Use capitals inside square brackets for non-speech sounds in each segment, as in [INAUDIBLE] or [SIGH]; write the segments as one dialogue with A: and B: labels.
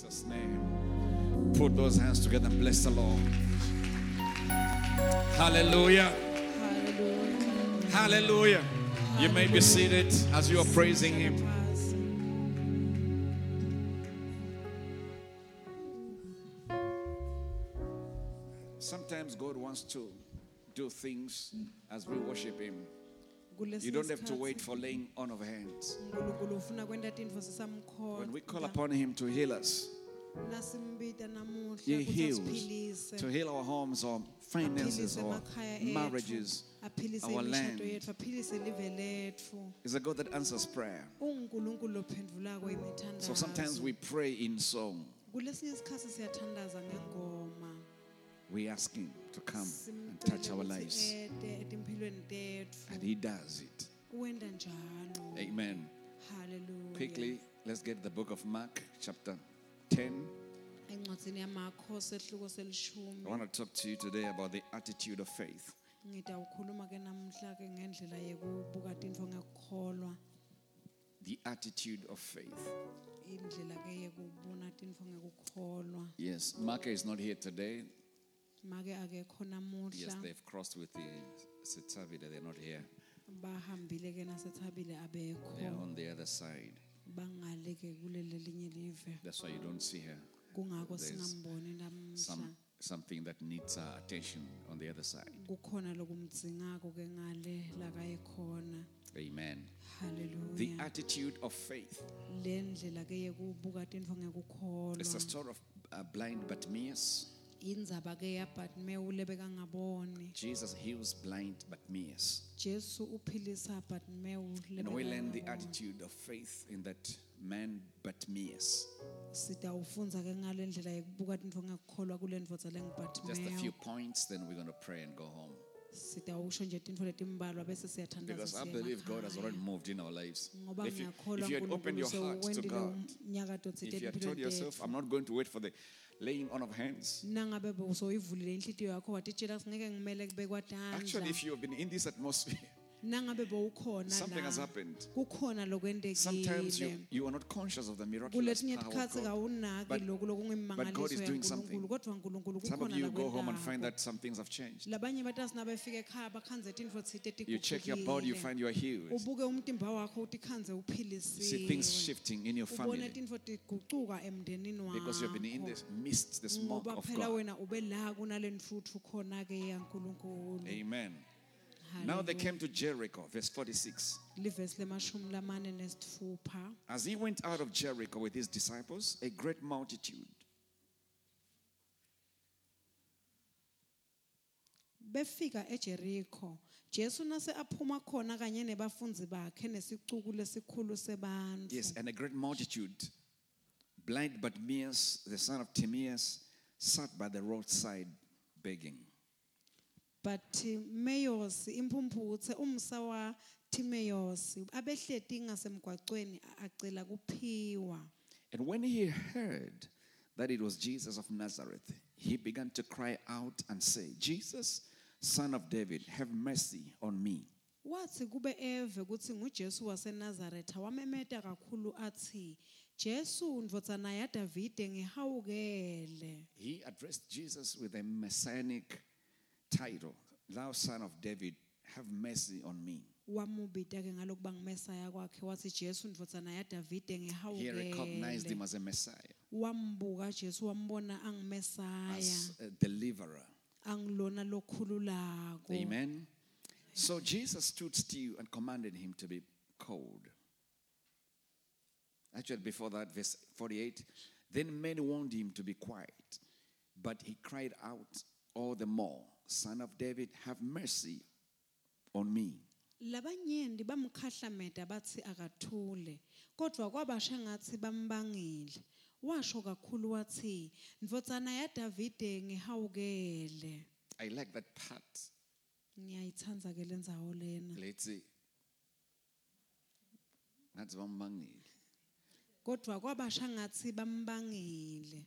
A: Jesus' name. Put those hands together and bless the Lord. Hallelujah.
B: Hallelujah.
A: Hallelujah. You may be seated as you are praising Him. Sometimes God wants to do things as we worship Him. You don't have to wait for laying on of hands.
B: uNkulunkulu ufuna kwenta tintfo
A: When we call upon Him to heal us, He heals to heal our homes or finances
B: aphilise
A: or
B: emakhaya ethu
A: marriages. our land.
B: yethu aphilise live
A: Is a God that answers prayer.
B: ungunkulunkulu lophendvulako imithandazo
A: So sometimes we pray in song.
B: kulesinye isikhathi siyathandaza ngengoma
A: We ask Him to come and touch our lives.
B: ukuthi ete etimphilweni tetfu
A: And He does it. Amen.
B: haleluya
A: Quickly, let's get the book of Mark, chapter 10.
B: encwadzini yamakho sehluko selishumi
A: I want to talk to you today about the attitude of faith.
B: ngitawukhuluma ke namhla ke ngendlela yekubuka tintfo ngekukholwa
A: The attitude of faith.
B: indlela ke yekubona tintfo ngekukholwa
A: Yes, Mark is not here today.
B: Make akekho
A: Yes,
B: namuhla
A: they've crossed with the Sitzavida. They're not here.
B: bahambile ke nasethabile
A: They're
B: abekho
A: on the other side.
B: bangale ke kuleli linye live
A: That's why you don't see her.
B: kungako
A: There's
B: singamboni namuhla
A: Some something that needs our attention on the other side.
B: kukhona lokumdzingako ke ngale lakayekhona
A: Amen. The
B: haleluya
A: attitude of faith.
B: le ndlela ke yekubuka tintfo
A: It's
B: ngekukholwa
A: the story of uh, blind Bartimaeus.
B: Indzaba ke yabatmeu lebekangaboni
A: Jesus heals blind but Bartimaeus.
B: jesu uphilisa batmeu
A: And we learn the attitude of faith in that man Bartimaeus.
B: sitawufunza ke ngale ndlela yekubuka tintfo ngekukholwa kule ndvodza
A: Just a few points, then we're going to pray and go home.
B: sitawusho nje tintfo letimbalwa bese
A: Because I believe God has already moved in our lives.
B: ngoba
A: If you,
B: ngiyakholwa
A: if you had opened your heart to God, if you had told yourself, I'm not going to wait for the laying on of hands.
B: nangabe bewusoyivulile inhlitiyo yakho watitshela singeke ngimele kubekwa
A: Actually, if you have been in this atmosphere, something has happened. Sometimes you, you are not conscious of the miraculous power of God. But- but God is doing something.
B: yankulunkulu kodwa nkulunkulu
A: Some of you go home and find that some things have changed.
B: labanye batasi nabefika ekhaya bakhanze tintfo tsite
A: You check your body, you find you are healed.
B: ubuke umtimba wakho utikhanze
A: You see things shifting in your family
B: tintfo tigucuka emndenini
A: because you've been in this mist, this smoke of God.
B: wena ube la kunale ntfutfu khona-ke yankulunkulu
A: Amen. Now they came to Jericho, verse 46.
B: livesi lemashumi lamane nesitfupha
A: As he went out of Jericho with his disciples, a great multitude
B: befika ejerikho jesu nase aphuma khona kanye nebafundzi bakhe lesikhulu sebantfu
A: Yes, and a great multitude. Blind but Bartimaeus, the son of Timaeus, sat by the roadside begging.
B: Bartimeyosi imphumputhe umsa wa abehleti ngasemgwacweni acela kuphiwa.
A: And when he heard that it was Jesus of Nazareth, he began to cry out and say, Jesus, son of David, have mercy on me.
B: wathi kube eve kuthi ngujesu wasenazaretha wamemeta kakhulu athi jesu ndvodzana ngihawukele.
A: He addressed Jesus with a messianic title Thou son of David, have mercy on me.
B: wamubita ke ngalokuba ngumesaya kwakhe wathi jesu ndvodzana yadavide
A: He recognized him
B: ngihawukele
A: as a Messiah,
B: wambuka jesu wambona angumesaya
A: as a deliverer.
B: angilona lokhululako
A: Amen. So Jesus stood still and commanded him to be cold. Actually, before that, verse 48 then men warned him to be quiet, but he cried out all the more, Son of David, have mercy on me.
B: labanyenti bamkhahlameta bathi akathule kodwa kwabasha ngathi bambangile washo kakhulu wathi ndvodzana yadavide ngihawukele
A: I like that part.
B: ngiyayitsandza ke lendzawo lena
A: Let's see. That's one
B: kodwa kwabasha ngathi bambangile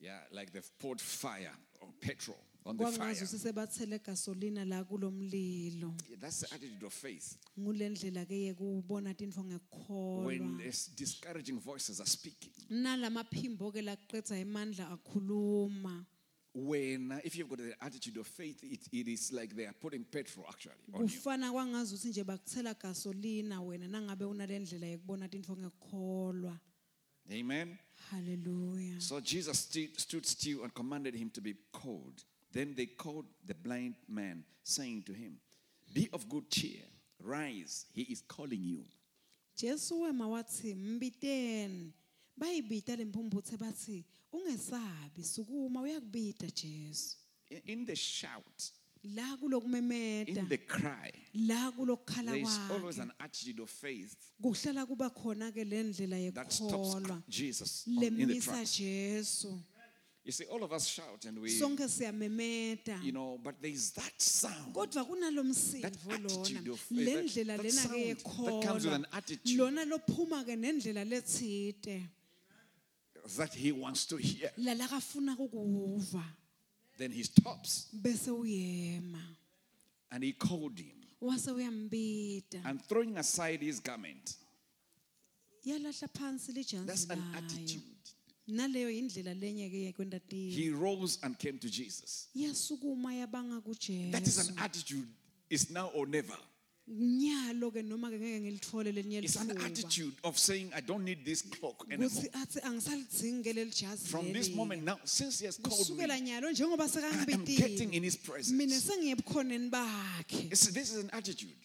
A: Yeah, like they've poured fire or petrol on the fire.
B: kwangazuthi sebathele gasolina la kulo mlilo
A: Yeah, That's the attitude of faith.
B: ngulendlela ke yekubona tintfo
A: When
B: ngekukholwa
A: there's discouraging voices are speaking,
B: nalamaphimbo ke emandla akhuluma
A: when uh, if you've got the attitude of faith, it, it is like they are putting petrol actually on you.
B: kufana kwangazuthi nje bakuthela gasolina wena nangabe unalendlela yekubona tintfo ngekukholwa
A: Amen.
B: haleluya
A: So Jesus stood, stood still and commanded him to be called. Then they called the blind man, saying to him, Be of good cheer, rise, he is calling you.
B: jesu wema wathi mbiteni. Bayibita lemphumputhe bathi ungesabi sukuma uyakubita jesu.
A: In- the shout,
B: la kulokumemeta.
A: in the cry,
B: la kulokukhala
A: there is always an attitude of faith
B: kuhlala kuba khona ke le ndlela
A: that stops
B: yekukholwa
A: Jesus on- in the
B: lemisa jesu.
A: You see, all of us shout and we,
B: sonke siyamemeta
A: you know, but there is that sound.
B: kodwa kunalo
A: That
B: lona
A: attitude of faith,
B: le
A: that-
B: ndlela
A: that
B: lena ke
A: sound that comes with
B: yekholwa
A: an attitude.
B: lona lophuma ke nendlela letsite
A: that he wants to hear.
B: lalakafuna kukuva
A: Then he stops
B: bese uyema
A: and he called him.
B: wase
A: And throwing aside his garment,
B: yalahla phansi
A: that's an
B: layo
A: attitude.
B: Naleyo indlela lenye yekwenta
A: He rose and came to Jesus.
B: yasukuma yabanga
A: That is an attitude. It's now or never.
B: nyalo ke noma ke ngeke ngilithole lelinye
A: It's an
B: lithuba
A: attitude of saying, I don't need this clock anymore.
B: kutsi athi angisalidzingi ke leli jazi
A: From this
B: leli.
A: moment now, since he has called me,
B: kusukela nyalo njengoba
A: I am getting in his
B: mina
A: presence.
B: sengiye ebukhoneni bakhe
A: It's- This is an attitude.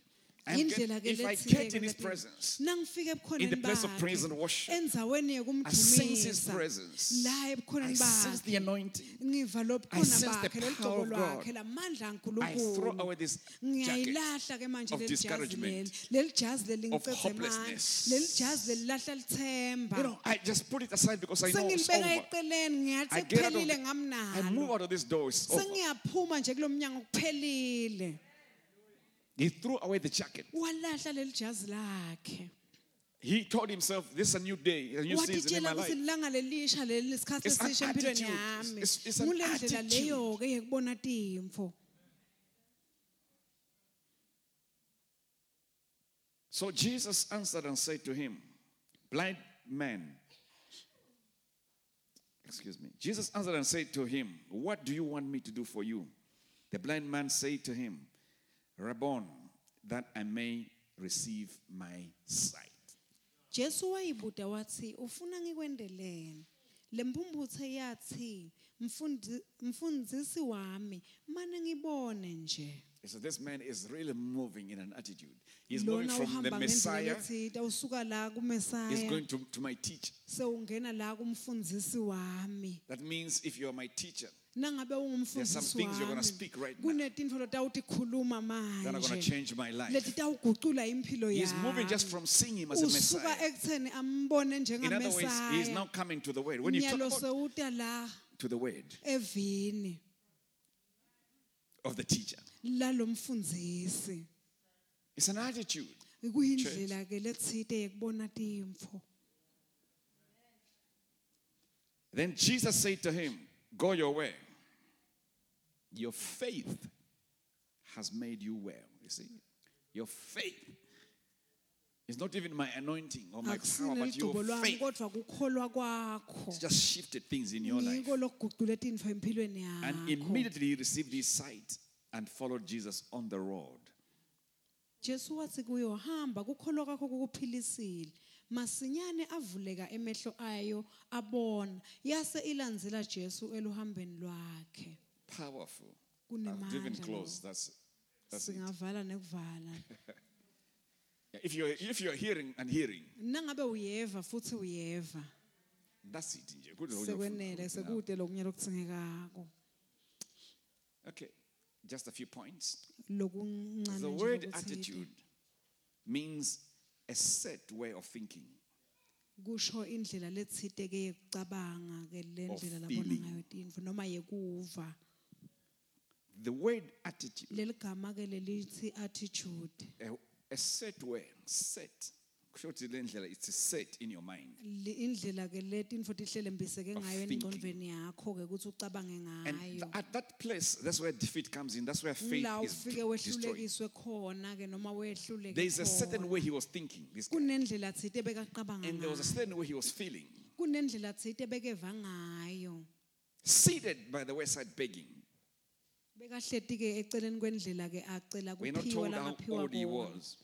A: I am get-
B: indlela ke
A: if I
B: letsite
A: in his presence,
B: nangifika
A: in the
B: ebukhoneni
A: place of praise and
B: bakhe
A: worship,
B: endzaweni
A: I sense his presence.
B: la
A: I
B: ebukhoneni
A: sense the
B: bakhe
A: anointing.
B: ngiva
A: I
B: lobukhona
A: sense the
B: bakhe
A: power of God.
B: lwakhe lamandla
A: I throw
B: ankulunkulu
A: away this jacket
B: ngiyayilahla ke manje
A: of
B: leli jazi leli
A: discouragement,
B: leli jazi leli
A: of
B: ngicedze
A: hopelessness.
B: manje leli jazi leli lahla lithemba
A: You know, I just put it aside because I know it's
B: sengilibeka eceleni ngiyathi
A: I get out of
B: sekuphelile ngamnalo
A: out of this door. It's over.
B: sengiyaphuma nje kulo mnyango kuphelile
A: He threw away the jacket.
B: walahla leli jazi lakhe
A: He told himself, "This is a new day, a new season in my
B: watitshela
A: life."
B: kutsi lilanga lelisha leli lisikhathi
A: It's an
B: esisha empilweni
A: attitude.
B: yami
A: It's- it's an attitude.
B: leyo-ke yekubona timfo
A: So Jesus answered and said to him, "Blind man." Excuse me. Jesus answered and said to him, "What do you want me to do for you?" The blind man said to him, "Rabbon, that I may receive my sight."
B: jesu wayibuda wathi ufuna ngikwendeleni le mphumputhe yathi "Mfundi- mfundisi wami mane ngibone nje
A: So this man is really moving in an attitude. He's moving from the Messiah. He's going to, to my teacher. That means if you're my teacher,
B: nangabe
A: There's some things you're gonna speak right now
B: kunetintfo
A: that are going to
B: manje
A: change my life.
B: impilo
A: He's moving just from seeing him as a
B: usuka
A: Messiah.
B: ekutheni ambone
A: In other words, he's now
B: njengamesaya
A: coming to the word. When you talk
B: nyalo
A: about
B: sewuta la
A: to the word
B: evini
A: of the teacher,
B: lalo
A: it's an attitude.
B: kuyindlela ke letsite yekubona timfo
A: Then Jesus said to him, Go your way. Your faith has made you well. You see, your faith is not even my anointing or my power, but your faith
B: kodwa kukholwa kwakho
A: has just shifted things in your life.
B: ngiko lokugucula tintfo empilweni
A: And immediately he received his sight and followed Jesus on the road.
B: jesu wathi kuyo hamba kukholwa kwakho kukuphilisile masinyane avuleka emehlo ayo abona yase ilandzela jesu eluhambeni lwakhe
A: Powerful. I've driven
B: lo.
A: close. That's, that's
B: singavala nekuvala [LAUGHS]
A: If you're, if you're hearing and hearing,
B: nangabe uyeva futhi uyeva
A: that's it. nje.
B: Sekwenele sekude lokunye lokudzingekako
A: Okay, just a few points.
B: lokuncane
A: The
B: nje
A: word
B: lokutsite.
A: attitude means a set way of thinking.
B: kusho indlela letsite ke yekucabanga ke le
A: Of
B: ndlela labona
A: feeling.
B: ngayo tintfo noma yekuva
A: The word attitude,
B: leli gama ke lelithi attitude.
A: A, a set way, set. Kusho ukuthi le ndlela it's set in your mind.
B: Li- indlela ke leti tihlelembiseke
A: Of
B: ngayo
A: thinking.
B: engcondvweni yakho ke ukuthi ucabange
A: and
B: ngayo.
A: at that place that's where defeat comes in. That's where faith
B: la
A: is
B: ufike
A: de- destroyed.
B: wehlulekiswe khona ke noma
A: there is a certain way he was thinking this guy.
B: kunendlela thite bekaqabanga
A: and there was a
B: ngayo.
A: certain way he was feeling.
B: Kunendlela thite bekeva ngayo.
A: Seated by the wayside begging
B: bekahleti ke eceleni kwendlela ke acela
A: we're not
B: kuphiwe
A: told how
B: langaphiwa
A: old he
B: kona
A: was.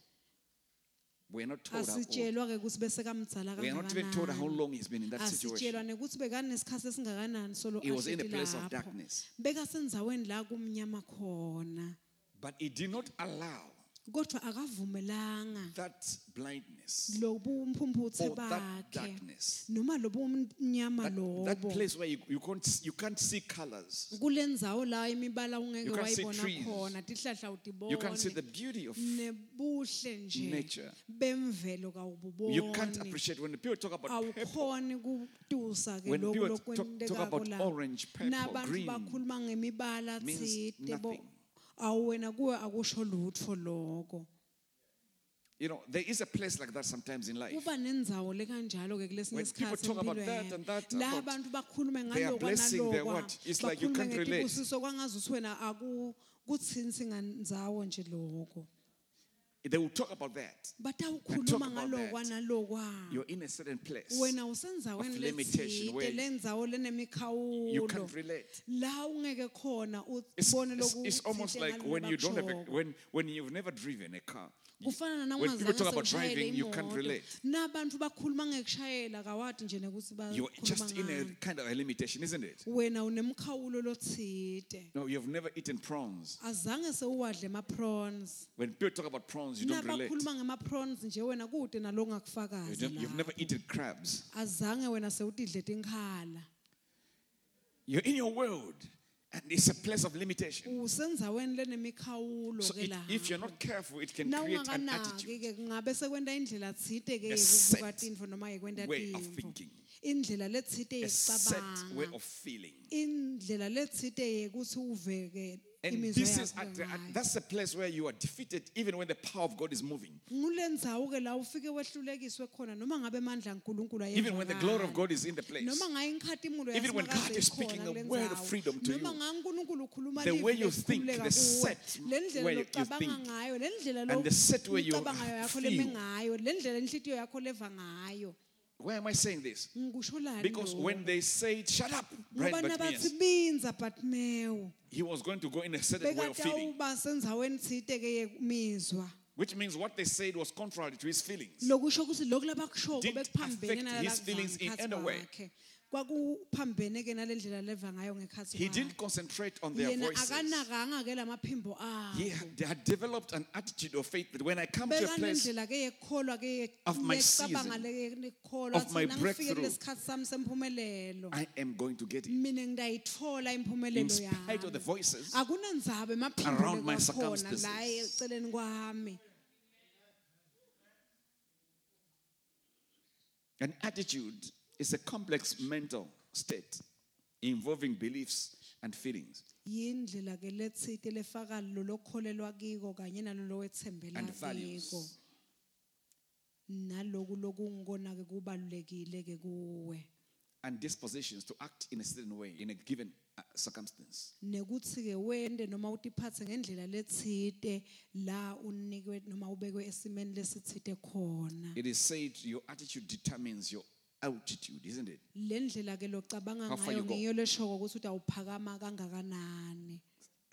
A: We're not told how old.
B: asitshelwa ke ukuthi bese kamdzala
A: we're not even told how
B: kangakanani.
A: long he's been in that situation.
B: asitshelwa nekuthi bekanesikhathi esingakanani solo
A: he was in a place of darkness.
B: Bekasendzaweni la kumnyama khona.
A: But he did not allow
B: kodwa akavumelanga
A: that blindness.
B: lobu
A: or oh, that
B: bakhe.
A: darkness.
B: Noma lobu umnyama
A: that, that
B: lobo.
A: place where you, you, can't, you can't see colors.
B: Kule ndzawo la imibala ungeke
A: You can't see
B: wayibona
A: trees.
B: khona tihlahla
A: you can't see the
B: utibone
A: beauty of
B: nebuhle nje
A: nature.
B: bemvelo
A: you can't
B: kawububoni
A: appreciate when the people talk about purple.
B: Awukhoni kutusa ke
A: When people talk- talk about orange, purple,
B: nabantu
A: green,
B: bakhuluma ngemibala
A: means
B: tsite bo
A: nothing.
B: Awuwena kuwe akusho lutho lokho
A: you know there is a place like that sometimes in life.
B: Kuba nendzawo lekanjalo ke kulesinye
A: When people talk about that and that,
B: la
A: about
B: abantu bakhulume
A: their
B: ngalokwa
A: blessing, their
B: nalokwa
A: what, it's like you
B: bakhulume
A: can't relate.
B: ngetibusiso kwangazi ukuthi wena akutsinsi ngandzawo nje lokho.
A: They will talk about that.
B: Batawukhuluma ngalokwa nalokwa
A: you're in a certain place
B: wena
A: of limitation
B: letsite
A: where
B: lendzawo
A: you can't relate.
B: La ungeke khona
A: It's,
B: ubone
A: it's, it's almost like when you don't have a, when when you've never driven a car. You-
B: kufana
A: when people talk about driving, you can't relate.
B: nabantu bakhuluma ngekushayela kawati nje
A: You're just in a kind of a limitation, isn't it?
B: wena unemkhawulo lotsite
A: No, you've never eaten prawns.
B: azange sewuwadle ma-prawns
A: When people talk about prawns, you don't relate.
B: nabakhuluma ngema-prawns nje wena kude nalo
A: You
B: ngakufakaza
A: don't- You've never eaten crabs.
B: azange wena sewutidle tinkhala
A: You're in your world, and it's a place of limitation. So it, if you're not careful, it can create an attitude,
B: nawungakanaki-ke kungabe sekwenta indlela tsite ke
A: A set
B: tintfo noma yekwenta
A: way of thinking, a set way of feeling.
B: Indlela letsite yekuthi uveke
A: And this is at the, at- that's a place where you are defeated, even when the power of God is moving.
B: ngulendzawo ke la ufike wehlulekiswe khona noma ngabe amandla kankulunkulu
A: Even when the glory of. God is in the place.
B: noma ngabe inkhatimulo
A: Even when God is speaking a word of freedom to you,
B: ngabe unkulunkulu ukhuluma
A: the way you think, the set way you think,
B: ngayo le ndlela
A: and the set way you feel.
B: Ngayo le ndlela inhlitiyo yakho leva ngayo
A: Why am I saying this? Because when they said, Shut up,
B: blind
A: Bartimaeus, he was going to go in a certain way of feeling,
B: bekatawuba sendzaweni tsite ke yemizwa
A: which means what they said was contrary to his feelings.
B: lokusho ukuthi lokhu labakushoko
A: Didn't affect his feelings in any way.
B: Kwakhe kwakuphambene ke nalendlela leva ngayo ngekhathi
A: He didn't concentrate on their
B: yena
A: voices.
B: akanakanga ke lamaphimbo
A: He
B: abo
A: had, they had developed an attitude of faith that when I come to a place
B: bekanendlela ke yekukholwa ke
A: of my season, of my breakthrough,
B: kulesikhathi sami semphumelelo
A: I am going to get it.
B: mina
A: In spite of the
B: yami
A: voices
B: akunandzaba
A: around my
B: la
A: circumstances.
B: eceleni kwami
A: An attitude is a complex mental state involving beliefs and feelings
B: yindlela ke letsite lefaka lo lokholelwa kiko kanye nalo wethembela
A: and
B: kiko
A: values.
B: naloku lokungikona ke kubalulekile ke kuwe
A: and dispositions to act in a certain way in a given uh, circumstance.
B: nekuthi ke wende noma utiphatse ngendlela letsite la unikwe noma ubekwe esimeni lesitsite khona
A: It is said your attitude determines your altitude, isn't it?
B: le ndlela ke locabanga
A: How far
B: ngayo
A: you go.
B: ngiyo leshoko ukuthi kangakanani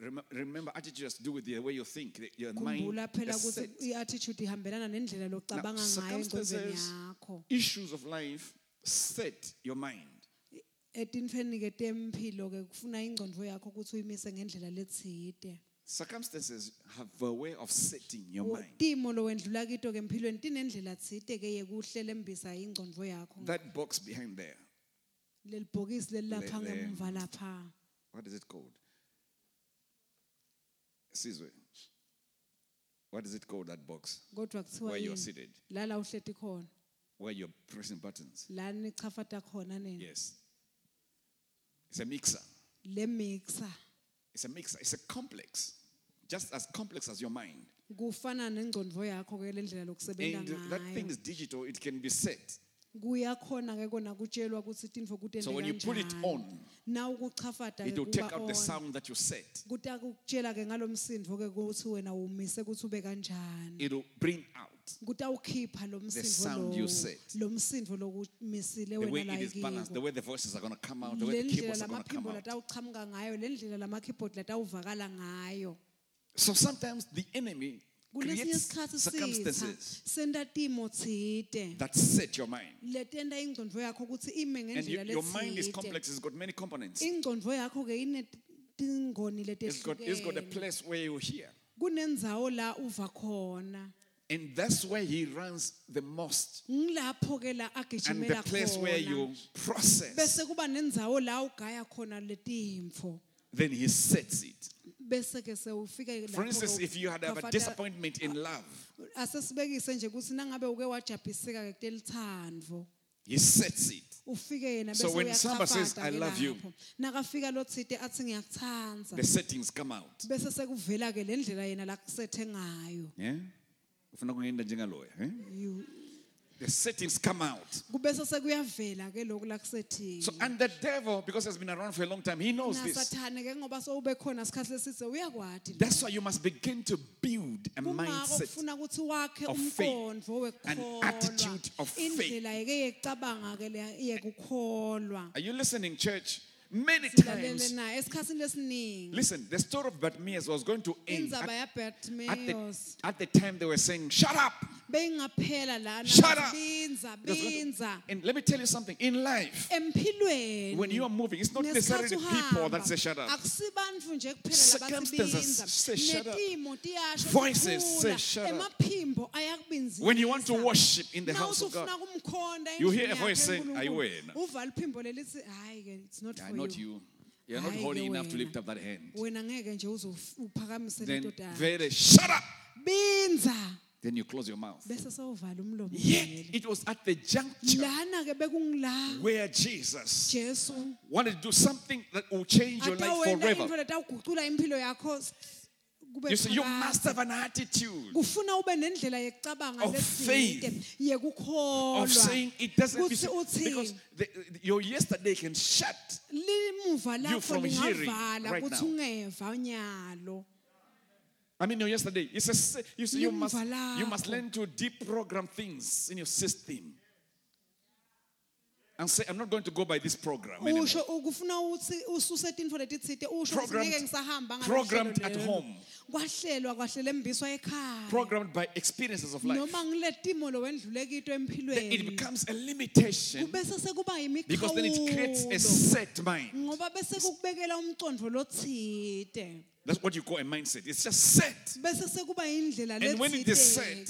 A: Rem- Remember, attitude has to do with the way you think. the- Your mind
B: khumbula phela
A: is
B: ukuthi
A: set.
B: i-attitude ihambelana nendlela
A: Now,
B: locabanga ngayo engcondvweni
A: circumstances,
B: yakho
A: issues of life set your mind.
B: etintfweni ke temphilo ke kufuna ingcondvo yakho ukuthi uyimise ngendlela letsite
A: Circumstances have a way of setting your mind.
B: timo lowendlula kito ke emphilweni tinendlela tsite ke yekuhlelembisa ingcondvo yakho
A: That box behind there, Le- le-
B: ngemuva lapha
A: what is it called? Sizwe. What is it called, that box?
B: kodwa kuthiwa
A: Where you're
B: yini?
A: seated,
B: lala uhleti khona
A: where you're pressing buttons.
B: la nichafata khona nini
A: Yes. It's a mixer.
B: le mixer
A: It's a mixer. It's a complex, just as complex as your mind.
B: kufana nengcondvo yakho ke lendlela lokusebenza
A: And that thing
B: ngayo
A: is digital, it can be set.
B: kuyakhona ke kona kutshelwa ukuthi tintfo
A: So when you put it on,
B: na ukuchafata
A: it will take out the sound that you set.
B: kutakutshela ke ngalomsindvo ke ukuthi wena umise ukuthi ube kanjani
A: It will bring out
B: kutawukhipha lo
A: sound you set.
B: lo lo msindvo lokumisile
A: the way
B: wena
A: it is balanced, the way the voices are going to come out, the way the keyboards are going to come
B: lamaphimbo
A: out.
B: latawuchamuka ngayo le lama-keyboard latawuvakala ngayo
A: So sometimes the enemy
B: kulesinye
A: creates
B: isikhathi
A: circumstances
B: senta timo tsite
A: that set your mind.
B: letenta ingcondvo yakho ukuthi ime
A: And you-
B: ngendlela
A: your mind is
B: letsite
A: complex, it's got many components.
B: ingcondvo yakho ke inetingoni
A: It's got, it's got a
B: letehlukene
A: place where you hear.
B: kunendzawo la uva khona
A: And that's where he runs the most.
B: ngilapho ke la
A: And the
B: agijimela
A: place where you
B: khona
A: process,
B: bese kuba nendzawo la ugaya khona letimfo
A: then he sets it.
B: Bese ke sewufike
A: For instance, if you had have a disappointment in love,
B: asesibekise nje ukuthi nangabe uke wajabhisika ke kutelithando
A: he sets it. So when somebody says, "I love you,"
B: lapho. nakafika lo tsite athi ngiyakutsandza
A: The settings come out.
B: bese sekuvela ke le ndlela yena lakusethe ngayo
A: Yeah? Ufuna kungenda njengaloya, eh?
B: You-
A: The settings come out.
B: kubese sekuyavela ke lokhu lakusethile
A: So, and the devil, because he's been around for a long time, he knows this.
B: nasathane ke ngoba sowube khona sikhathi lesise uyakwati
A: That's why you must begin to build a
B: kungako
A: mindset.
B: kufuna ukuthi wakhe
A: of faith,
B: umqondo
A: an
B: wekukholwa
A: attitude of faith.
B: indlela ke yekucabanga ke le- yekukholwa
A: Are you listening, church? Many times,
B: naye esikhathini lesiningi
A: listen, the story of Bartimaeus was going to end
B: indzaba
A: at, at, the,
B: yabertmeos
A: at the time they were saying, Shut up! Shut up.
B: binza
A: It was going to- and let me tell you something in life, when you are moving, it's not necessarily the people that say, Shut up.
B: akusibantfu nje kuphela labathi
A: Circumstances
B: binza
A: say shut up. Voices say shut up. When you want to worship in the house of God, you hear a voice saying,
B: uNkulunkulu,
A: "Ayiwena."
B: uva liphimbo lelithi hayi ke it's not for
A: not
B: you
A: you. You're not holy enough to lift up that hand.
B: wena ngeke nje uze uf- uphakamise
A: Then, very, shut up. Then you close your mouth. Yet, it was at the juncture
B: lana ke bekungila
A: where Jesus wanted to do something that will change your life forever.
B: into letawugucula impilo yakho s- kube
A: You see, you must have an attitude
B: kufuna ube nendlela yekucabanga
A: Of faith. of saying it doesn't because, because the, your yesterday can shut.
B: lakho
A: from hearing right now. I mean, your yesterday. It's a, you, see, you must you must learn to deprogram things in your system. And say, I'm not going to go by this program anymore.
B: usho kufuna ukuthi ususe tintfo letitsite usho ukuthi
A: Programmed-
B: ngeke ngisahamba ngalolu
A: programmed at home.
B: Kwahlelwa kwahlele mbiswa ekhaya
A: Programmed by experiences of life.
B: noma ngiletimo lowendlule
A: Then it
B: empilweni
A: becomes a limitation because then it creates a set mind.
B: ngoba bese kukubekela umcondvo lotsite
A: That's what you call a mindset. It's just set.
B: bese sekuba indlela
A: And when it is set,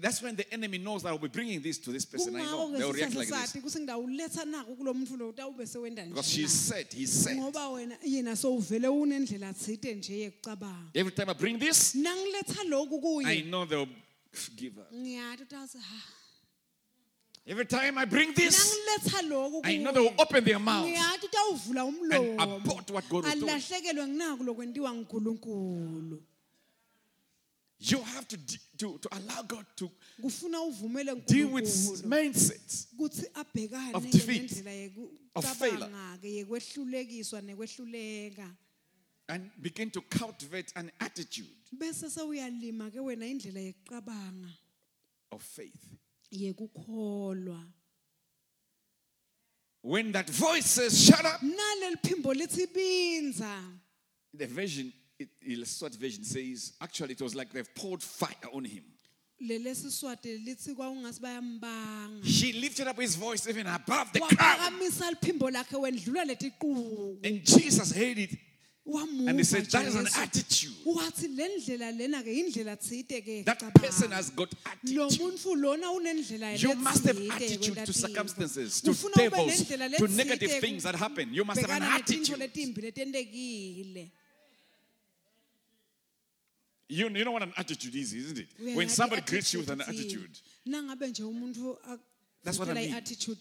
A: That's when the enemy knows that I'll be bringing this to this person. I know. They'll react like this.
B: kutsi ngidawuletsa nako kulo muntu lo utawube sewenda
A: Because she's set. He's set.
B: ngoba wena yena sowuvele unendlela tsite nje yekucabanga
A: Every time I bring this,
B: loku
A: I
B: kuye
A: know they'll give up.
B: ngiyati utawutsi ha
A: Every time I bring this,
B: loku
A: I know they will open their mouth.
B: ngiyati utawuvula
A: and
B: umlomo
A: abort what God was doing.
B: alahlekelwe nginaku lokwentiwa ngunkulunkulu
A: You have to, de- to, to allow God to
B: kufuna uvumele
A: deal with
B: nkulunkulu
A: mindsets.
B: kutsi abhekane
A: of defeat,
B: ngendlela
A: of
B: yekucabanga-ke yekwehlulekiswa nekwehluleka
A: and begin to cultivate an attitude
B: bese sewuyalima ke wena indlela yekucabanga
A: of faith.
B: yekukholwa
A: When that voice says, shut up,
B: naleli phimbo lithi binza
A: the version, it, Illustrated version says, actually, it was like they've poured fire on him.
B: lelesiswati lithi kwawungasi bayambanga
A: He lifted up his voice even above the crowd.
B: waphakamisa liphimbo lakhe wendlula letiquku
A: And Jesus heard it and he said, That is an attitude.
B: wathi le ndlela lena ke indlela tsite ke
A: That person has got attitude.
B: muntu lona unendlela
A: You must have attitude to circumstances, to devils, to negative things that happen. You must have an attitude. You, you know what an attitude is, isn't it? When somebody greets you with an attitude.
B: nangabe nje umuntu
A: That's what I mean. Attitude,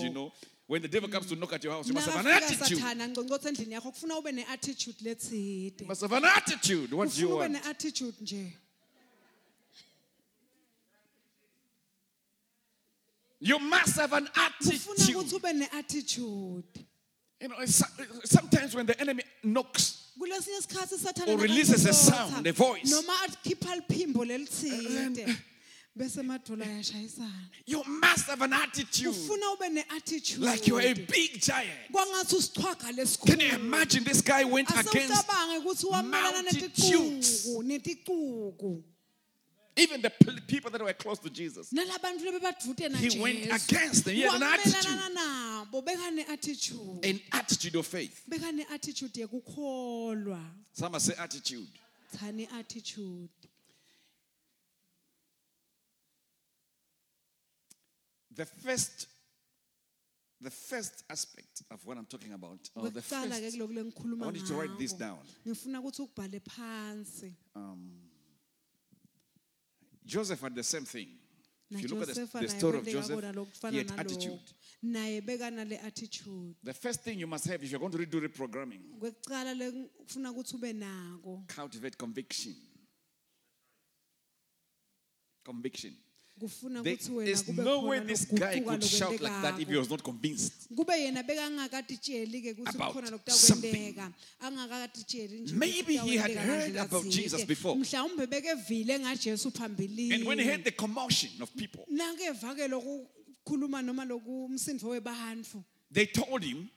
A: you know. When the devil comes to knock at your house, you must have an attitude.
B: sathana ngconcotha endlini yakho kufuna ube ne-attitude letside
A: You must have an attitude. What do you want? You must have an attitude. You know, sometimes when the enemy knocks,
B: kulesinye isikhathi isathana
A: Or releases a sound, a voice.
B: Noma akhipha liphimbo lelithide bese madola ayashayisana
A: you must have an attitude
B: ufuna ube ne-attitude
A: like you're a big giant. Can you imagine this guy went against
B: asewucabange ukuthi wamelana
A: multitudes. even the people that were close to Jesus?
B: nalabantu lebebadvute na
A: He went against them. He had an
B: Wamelana nabo beka ne-attitude
A: An attitude of faith.
B: beka ne-attitude yekukholwa
A: Some say attitude.
B: thani attitude
A: The first, the first aspect of what I'm talking about, or the first, I want you to write this down.
B: ngifuna ukuthi ukubhale phansi um,
A: Joseph had the same thing. If you look at the, the story of Joseph, he had attitude.
B: naye beka nale attitude
A: The first thing you must have if you're going to redo reprogramming,
B: kwekucala lekufuna ukuthi ube nako
A: cultivate conviction. Conviction.
B: Kufuna
A: There
B: ukuthi wena
A: is
B: kube
A: no way this guy could shout like that if he was not convinced.
B: kube yena bekangakatitsheli-ke ukuthi
A: About something.
B: lokutakwenteka angakatitsheli nje
A: Maybe he had heard about. Jesus before.
B: mhlawumbe bekevile ngajesu phambilini
A: And when he heard the commotion of people,
B: nakeva ke lokukhuluma noma loku umsindvo webantfu
A: they told him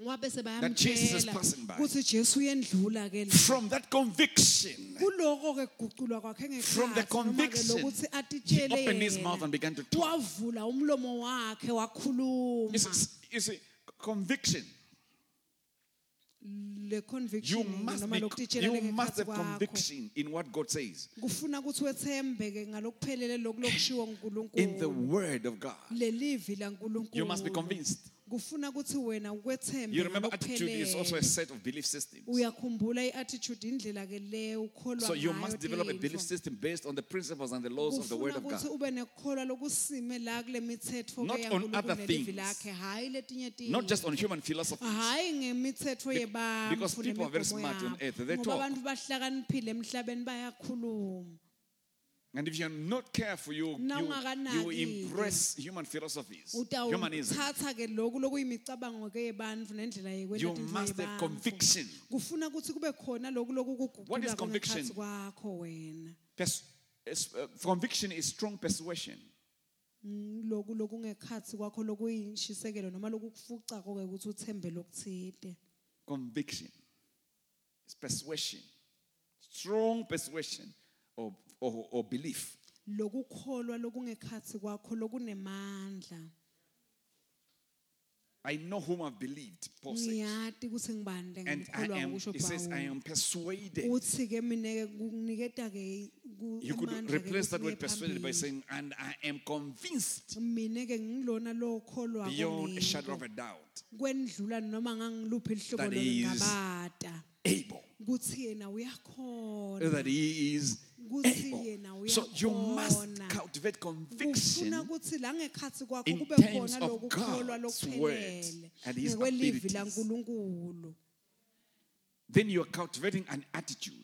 A: That Jesus is passing by.
B: kutsi jesu uyendlula ke la
A: from that conviction,
B: kuloko ke kuguculwa kwakhe
A: From the conviction, he opened his mouth and began to talk.
B: wavula umlomo wakhe wakhuluma
A: You see, you see, conviction. You
B: conviction
A: must, be, you must have conviction in what God says,
B: kufuna ukuthi wethembeke ngalokuphelele loku lokushiwo
A: in the Word of God. You must be convinced.
B: Kufuna ukuthi wena ukwethembe
A: You remember, attitude is also a set of belief systems.
B: uyakhumbula i-attitude indlela ke le ukholwa
A: So you must develop a belief system based on the principles and the laws of the Word of God.
B: ube nekukholwa lokusime la kule mitsetfo
A: Not on other things.
B: lakhe hhayi letinye
A: Not just on human philosophy. Be- because people are very smart on earth, they talk. And if you're not careful, you, you, you impress human philosophies, humanism.
B: utawuthatha ke loku lokuyimicabango ke yebantfu nendlela yekwenta
A: You must have conviction.
B: kufuna ukuthi kube khona loku
A: What is conviction?
B: ngekhatsi kwakho wena
A: Pers- uh, conviction is strong persuasion.
B: Mm, loku lokungekhatsi kwakho lokuyishisekelo noma lokukufucako ke ukuthi uthembe lokuthide
A: Conviction is persuasion, strong persuasion or, or, or belief.
B: lokukholwa lokungekhatsi kwakho lokunemandla.
A: I know whom I've believed, Paul says.
B: ngiyati ukuthi ngibani
A: And I am,
B: kusho
A: he says, I am persuaded.
B: uthi ke mina ke kuniketa ke ku-
A: You could replace that word persuaded by saying, and I am convinced.
B: Mina ke ngilona lo kholwa
A: beyond a shadow of a doubt,
B: kwendlula noma ngangiluphi ihlobo
A: That he is-
B: lolingabata
A: able, that he is able. So you must cultivate conviction
B: ukuthi la ngekhatsi kwakho
A: in terms of God's word and his abilities. then you're cultivating an attitude.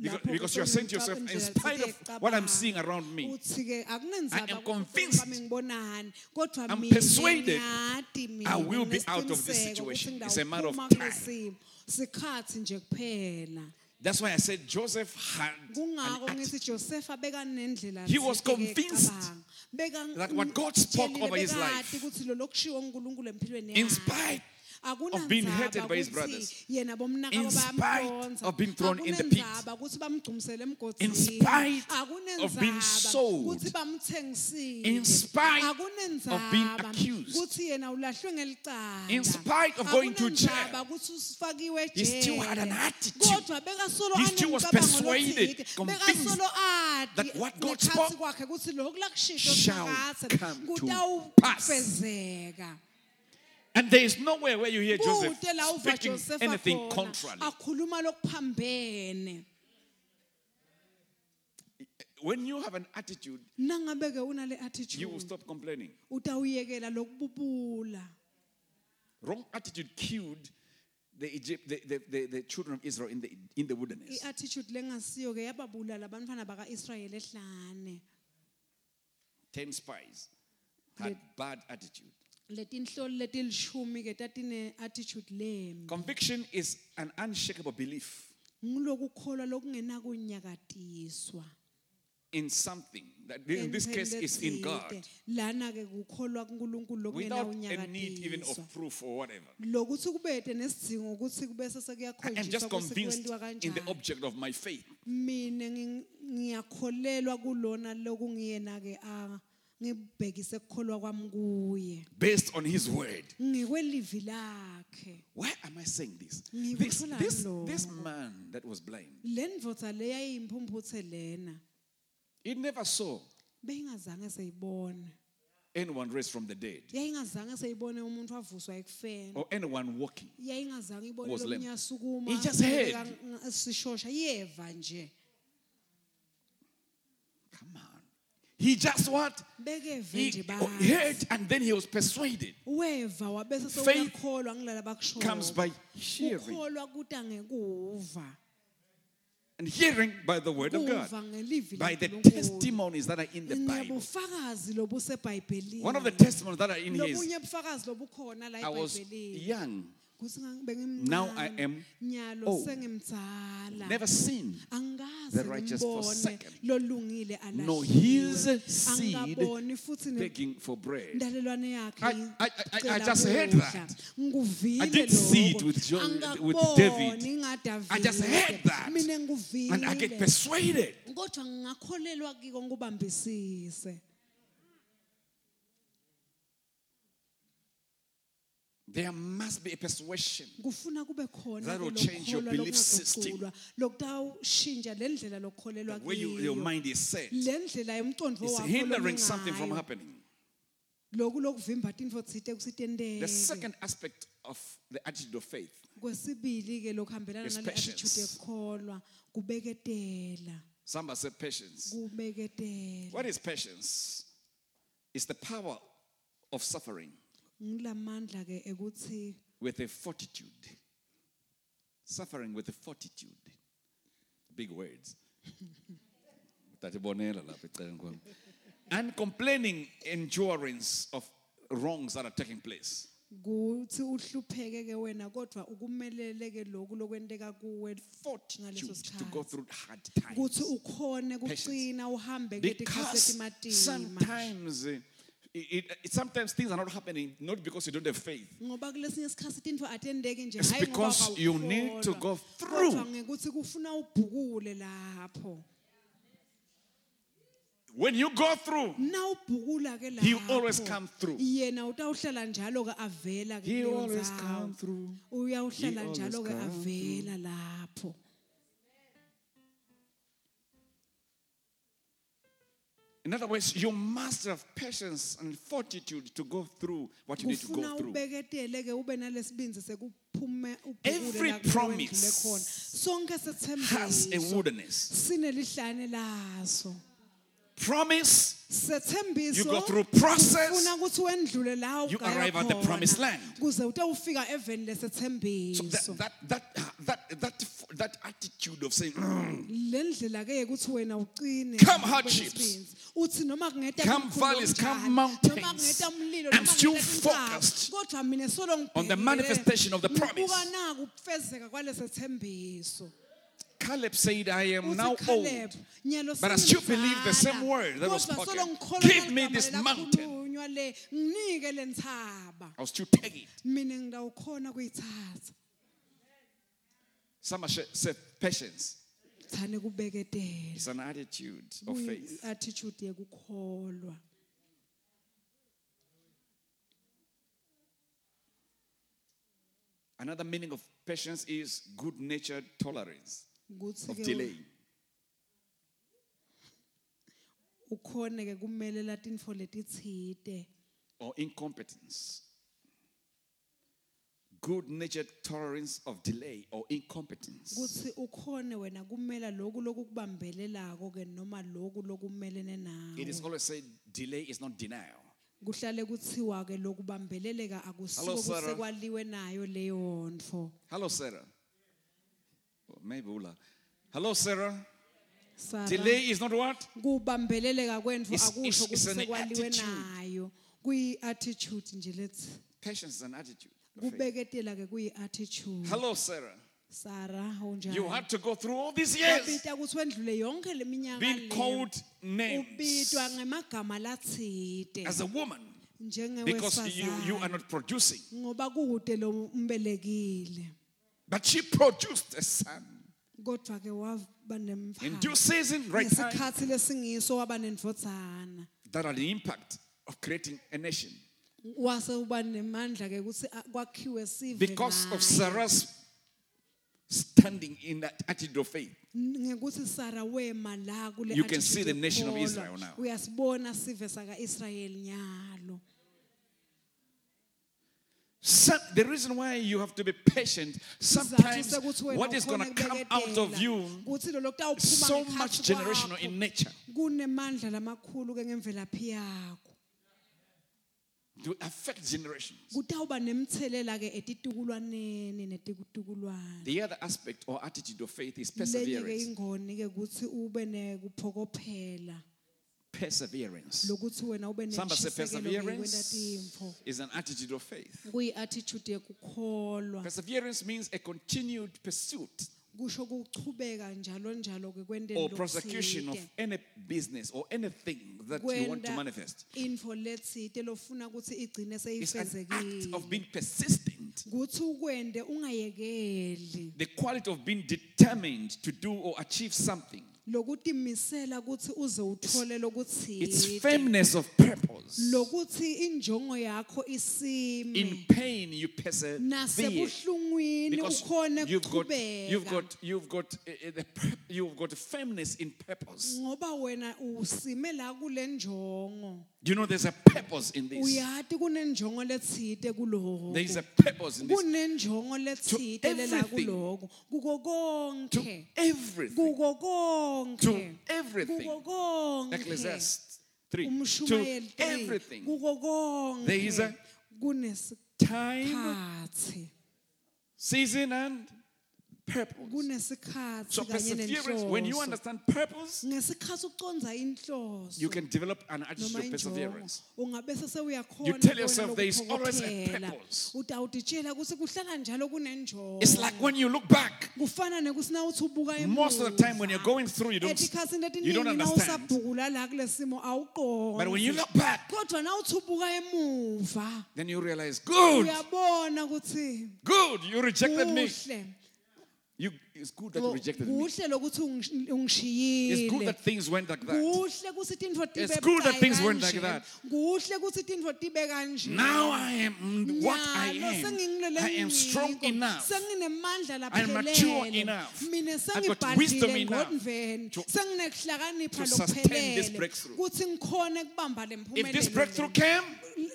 A: Because, because you're saying to yourself, in spite of what I'm seeing around me, I am convinced.
B: wami ngibonani kodwa
A: I'm persuaded I will be out of this situation. It's a matter of time.
B: kulesimo. sikhathi nje kuphela
A: that's why I said Joseph had. He was convinced. That what God spoke over his life,
B: ukuthi lo lokushiwo ngunkulunkulu empilweni
A: in spite
B: Akunandzaba
A: being hated by his brothers. In spite of being thrown in the pit.
B: Akunendzaba ukuthi bamgcumisele.
A: In spite of being sold. In spite of being accused.
B: ukuthi yena ulahlwe ngelicala.
A: In spite of going to jail.
B: Akunendzaba ukuthi usifakiwe
A: He still had an attitude. He still was persuaded, convinced that what God spoke
B: kwakhe ukuthi lokhu lakushisho
A: shall come to
B: kutawufezeka.
A: And there is nowhere where you hear Joseph
B: Kude la uva
A: speaking anything contrary. when you have an attitude,
B: nangabe ke unale
A: you will stop complaining. Wrong attitude killed the, Egypt, the, the, the, the children of Israel in the, in the wilderness.
B: i-attitude lengasiyo ke yababulala abantwana baka-israyeli ehlane
A: Ten spies had bad attitude.
B: Letinhloli letilishumi ke tatine-attitude lembi
A: Conviction is an unshakable belief
B: ngilokukholwa lokungenakunyakatiswa
A: in something that in this case is in God.
B: Lana ke kukholwa kuNkulunkulu
A: without a need even
B: lokungenakunyakatiswa
A: of proof or whatever.
B: lokuthi kubete nesidingo ukuthi kube
A: I am just
B: ukuthi
A: convinced
B: kwenziwa
A: in the
B: kanjani.
A: object of my faith.
B: mina ngi- ngiyakholelwa kulona lokungiyena ke a ngibhekise ukukholwa kwami kuye.
A: Based on his word.
B: ngikwelivi lakhe.
A: Why am I saying this? This, this, this man that was blind,
B: le ndvodza leyayiyimphumphuthe lena.
A: He never saw.
B: Beyingazange
A: anyone raised from the dead.
B: Yayingazange seyibone umuntu wavuswa ekufeni.
A: Or anyone walking.
B: yayingazange ibone
A: Was lame.
B: asukuma
A: He just heard.
B: sishosha. Yeva nje
A: Come on. He just what? He heard and then he was persuaded. Faith Comes by hearing.
B: ukholwa kuta ngekuva
A: And hearing by the word of God. By the testimonies that are in the Bible. One of the testimonies that are in here is
B: lobunye bufakazi lobukhona la
A: I was young, Now I am old. never seen the righteous forsaken, nor his seed begging for bread. I- I- I- I just heard that. I didn't see it with John, with David. I just heard that. And I get persuaded. There must be a persuasion. That will change your belief system.
B: lokungaguqulwa lokutawushintsha le ndlela lokukholelwa
A: The way you, your mind is set. It's hindering something from happening.
B: loku lokuvimba tintfo tsite kusitenteke
A: The second aspect of the attitude of faith is patience. Somebody said patience. What is patience? It's the power of suffering
B: ngilamandla ke ekuthi
A: with a fortitude. Suffering with a fortitude. Big words. [LAUGHS] Tatibonela lapha eceleni kwami. Uncomplaining endurance of wrongs that are taking place.
B: kuthi uhlupheke ke wena kodwa ukumelele ke loku lokwenteka kuwe
A: Fortitude
B: ngaleso
A: to go
B: sikhathi
A: through hard
B: kuthi
A: times.
B: ukhone kucina uhambe
A: sometimes, uh, it, it- sometimes things are not happening not because you don't have faith.
B: ngoba kulesinye isikhathi tintfo atendeki nje
A: It's because you need to go through.
B: Kodwa ngekuthi kufuna ubhukule lapho
A: When you go through,
B: na ubhukula ke
A: He always come through.
B: yena utawuhlala njalo ke avela ke
A: He always
B: ndzawo.
A: come through. He always
B: njalo ke
A: In other words, you must have patience and fortitude to go through what you need to go through.
B: ubeketele ke ube nalesibindzi sekuphume
A: Every
B: ubhukule la kuleyo
A: promise
B: endlule khona sonke
A: Has a wilderness. Promise, You go through process,
B: ufuna ukuthi wendlule la
A: you arrive at the promised land.
B: kuze utawufika eveni
A: so that, that, that, that, that, that attitude of saying, "Mm,
B: le ndlela ke ukuthi wena ucine
A: Come hardships.
B: nesibindi. uthi noma kungeta
A: Come valleys, come mountains.
B: noma kungeta umlilo
A: I'm still focused
B: kodwa mina solo
A: on the manifestation of the promise. Caleb said, I am now old. but I still believe the same word that was spoken. Give me this mountain.
B: lelakhulunywa le nginike le nthaba
A: I was still taking it.
B: mina ngidawukhona kuyithatha
A: Some say patience. It's an attitude of faith. Another meaning of patience is good natured tolerance of delay.
B: ukhone ke kumelela tintfo letitsite
A: or incompetence. good natured tolerance of delay or incompetence.
B: kuthi ukhone wena kumela lokhu lokukubambelelako ke noma lokhu lokumelene
A: It is always said delay is not denial.
B: kuhlale ke lokubambeleleka akusiko kusekwaliwe nayo leyo ntfo
A: Hello, Sarah. Maybe Ula. Hello, Sarah.
B: Sarah,
A: Delay is not what?
B: kubambeleleka
A: It's-
B: akusho
A: it's- it's an
B: kusekwaliwe
A: attitude.
B: nayo kuyi-attitude nje lethi
A: Patience is an attitude. of faith.
B: kubeketela ke kuyi-attitude
A: Hello, Sarah.
B: sara
A: You
B: unjani
A: had to go through all these years
B: kwabita ukuthi wendlule yonke le minyaka
A: being
B: le
A: called names
B: ubitwa ngemagama latsite
A: as a woman because you, you are not producing.
B: ngoba kude lo umbelekile
A: But she produced a son.
B: kodwa ke waba
A: In due season, right time,
B: ngesikhathi lesingiso waba nendvodzana
A: that had the impact of creating a nation.
B: wase uba nemandla ke ukuthi a- kwakhiwe sive
A: Because of. Sarah's standing in that attitude of faith.
B: ngekuthi sara wema la kule
A: You can see the nation of. Israel now.
B: uyasibona sive saka-israyeli nyalo
A: Some, the reason why you have to be patient, sometimes what is going to come out of you is so much generational in nature.
B: It
A: will affect generations. The other aspect or attitude of faith is perseverance. Perseverance. Somebody say
B: nentshisekelo ke kwenta
A: perseverance is an attitude of faith. Perseverance means a continued pursuit
B: kusho kuchubeka njalo njalo ke kwenteni
A: or prosecution of any business or anything that you want to manifest.
B: info letsite lofuna ukuthi igcine
A: It's an act of being persistent.
B: kuthi ukwende ungayekeli
A: The quality of being determined to do or achieve something.
B: Lokutimisela ukuthi uze uthole
A: It's
B: lokutsite
A: firmness of purpose.
B: lokuthi injongo yakho isime
A: In pain, you persevere.
B: nasebuhlungwini
A: Because
B: ukhone
A: you've got, you've got, you've got, uh, you've got firmness in purpose.
B: ngoba wena usime la kule njongo Do
A: you know, there's a purpose in this.
B: uyati kunenjongo letsite
A: There is a purpose in this.
B: kunenjongo letsite lela
A: everything.
B: kuloko kuko
A: To
B: konke
A: everything.
B: kuko konke
A: To everything.
B: kuko konke
A: Ecclesiastes 3. To
B: umshumayeli 3
A: everything.
B: kuko
A: There is a
B: konke
A: Time,
B: kunesikhathi
A: season, and purpose. So perseverance, when you understand purpose,
B: ngesikhathi ucondza inhloso.
A: you can develop an attitude of perseverance. You tell yourself there is always a purpose.
B: utawutitshela ukuthi kuhlala njalo kunenjongo
A: It's like when you look back,
B: kufana nekutsi nawuthi ubuka
A: most of the time when you're going through, you don't, you don't understand.
B: nawusabhukula la kule simo
A: But when you look back,
B: kodwa nawuthi ubuka emuva
A: then you realize, good, good, you rejected me. You, it's good that you rejected me.
B: kuhle lokuthi
A: It's good
B: ungishiyile
A: that things went like that.
B: kuhle kutsi tintfo tibe
A: It's good that
B: bucayi
A: things weren't like
B: kanje.
A: that.
B: kuhle kutsi tintfo tibe kanje
A: Now I am mm, what I
B: Nyalo,
A: am.
B: sengingilele
A: I am strong enough.
B: senginemandla
A: I am mature
B: laphelele
A: enough.
B: mina
A: I've got wisdom
B: sengibhadlile
A: enough to- to sustain this
B: lokuphelele
A: breakthrough.
B: kutsi ngikhone kubamba le
A: If this
B: mphumelelo
A: breakthrough
B: le.
A: came,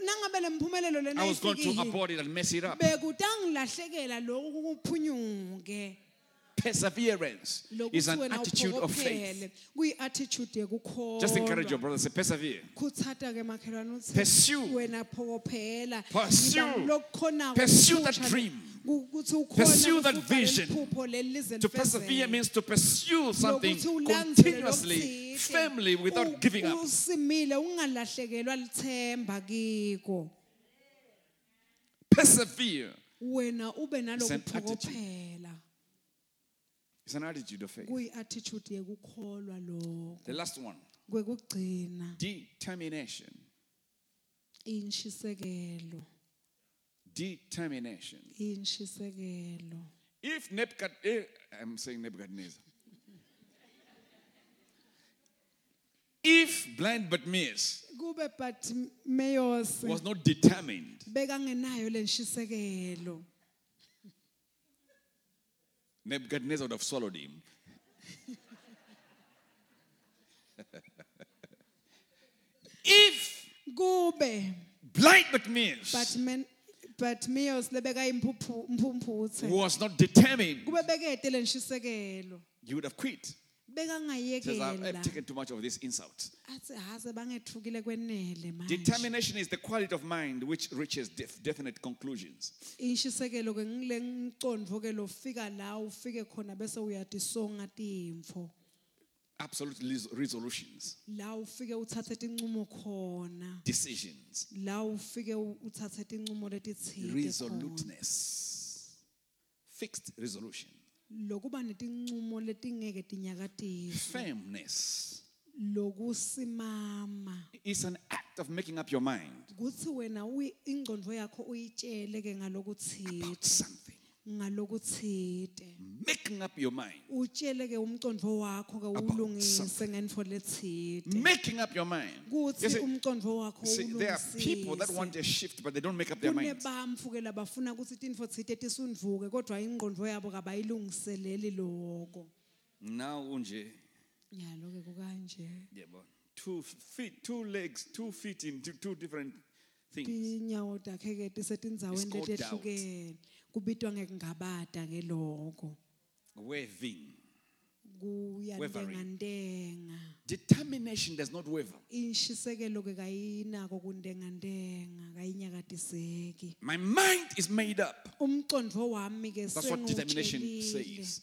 B: nangabe le mphumelelo
A: I was going to abort it and mess it up.
B: bekutangilahlekela loku kuphunyuke
A: Perseverance is an attitude of faith. Just encourage your brother. Say, persevere.
B: khutsata ke makhelwane uthi
A: Pursue. Pursue. Pursue that dream.
B: ku- ukuthi ukhone
A: Pursue that vision.
B: leliphupho leli lize
A: To persevere means to pursue something continuously, firmly, without giving up.
B: usimile ungalahlekelwa lithemba kiko
A: Persevere.
B: ube
A: an
B: nalokuphokophela
A: It's an attitude of faith.
B: kuyi-attitude yekukholwa lokho
A: The last one
B: kwekugcina
A: determination.
B: inshisekelo
A: Determination.
B: inshisekelo
A: If Nebuchadnezzar, I'm saying Nebuchadnezzar. If blind Bartimaeus
B: kube but meyos
A: was not determined,
B: bekangenayo lenshisekelo
A: Nebuchadnezzar would have swallowed him. if
B: kube
A: blind Bartimaeus
B: but men Bartimaeus lebeka imphuphu
A: was not determined,
B: kube bekede lenshisekelo
A: you would have quit. Says, I've, I've taken too much of this insult.
B: athi haze bangethukile kwenele manje.
A: Determination is the quality of mind which reaches def- definite conclusions.
B: inshisekelo ke ngile ngicondvo ke lofika la ufike khona bese uyadisonga timfo.
A: Absolute resolutions,
B: la ufike uthathe tincumo khona.
A: Decisions,
B: la ufike u- uthathe tincumo letitsite khona.
A: resoluteness, fixed resolution,
B: lokuba netincumo letingeke tinyakatiswe
A: firmness.
B: lokusimama
A: It's an act of making up your mind
B: kuthi wena ingcondvo yakho uyitshele ke
A: about
B: ngalokutsite
A: something.
B: Ngalokutsite
A: Making up your mind.
B: utshele ke umcondvo wakho ke ulungise ngentfo letsite
A: Making up your mind.
B: Kuthi
A: see,
B: umcondvo wakho
A: see, there are people that want a shift, but they don't make up their minds.
B: kunebantfu ke labafuna kutsi tintfo tsite tisundvuke kodwa ingcondvo yabo kabayilungiseleli loko.
A: Now, unje,
B: nyalo ke kukanje.
A: Yebo, two feet, two legs, two feet in two, two different things.
B: tinyawo takhe ke tisetindzaweni
A: It's called doubt.
B: letehlukene kubitwa ngekungabata ke loko
A: Waving.
B: kuyantengantenga
A: Determination does not waver.
B: inshisekelo ke kayinako kuntengantenga kayinyakatiseki
A: My mind is made up.
B: umcondvo wami ke
A: That's what determination
B: sengiwutshelile
A: says.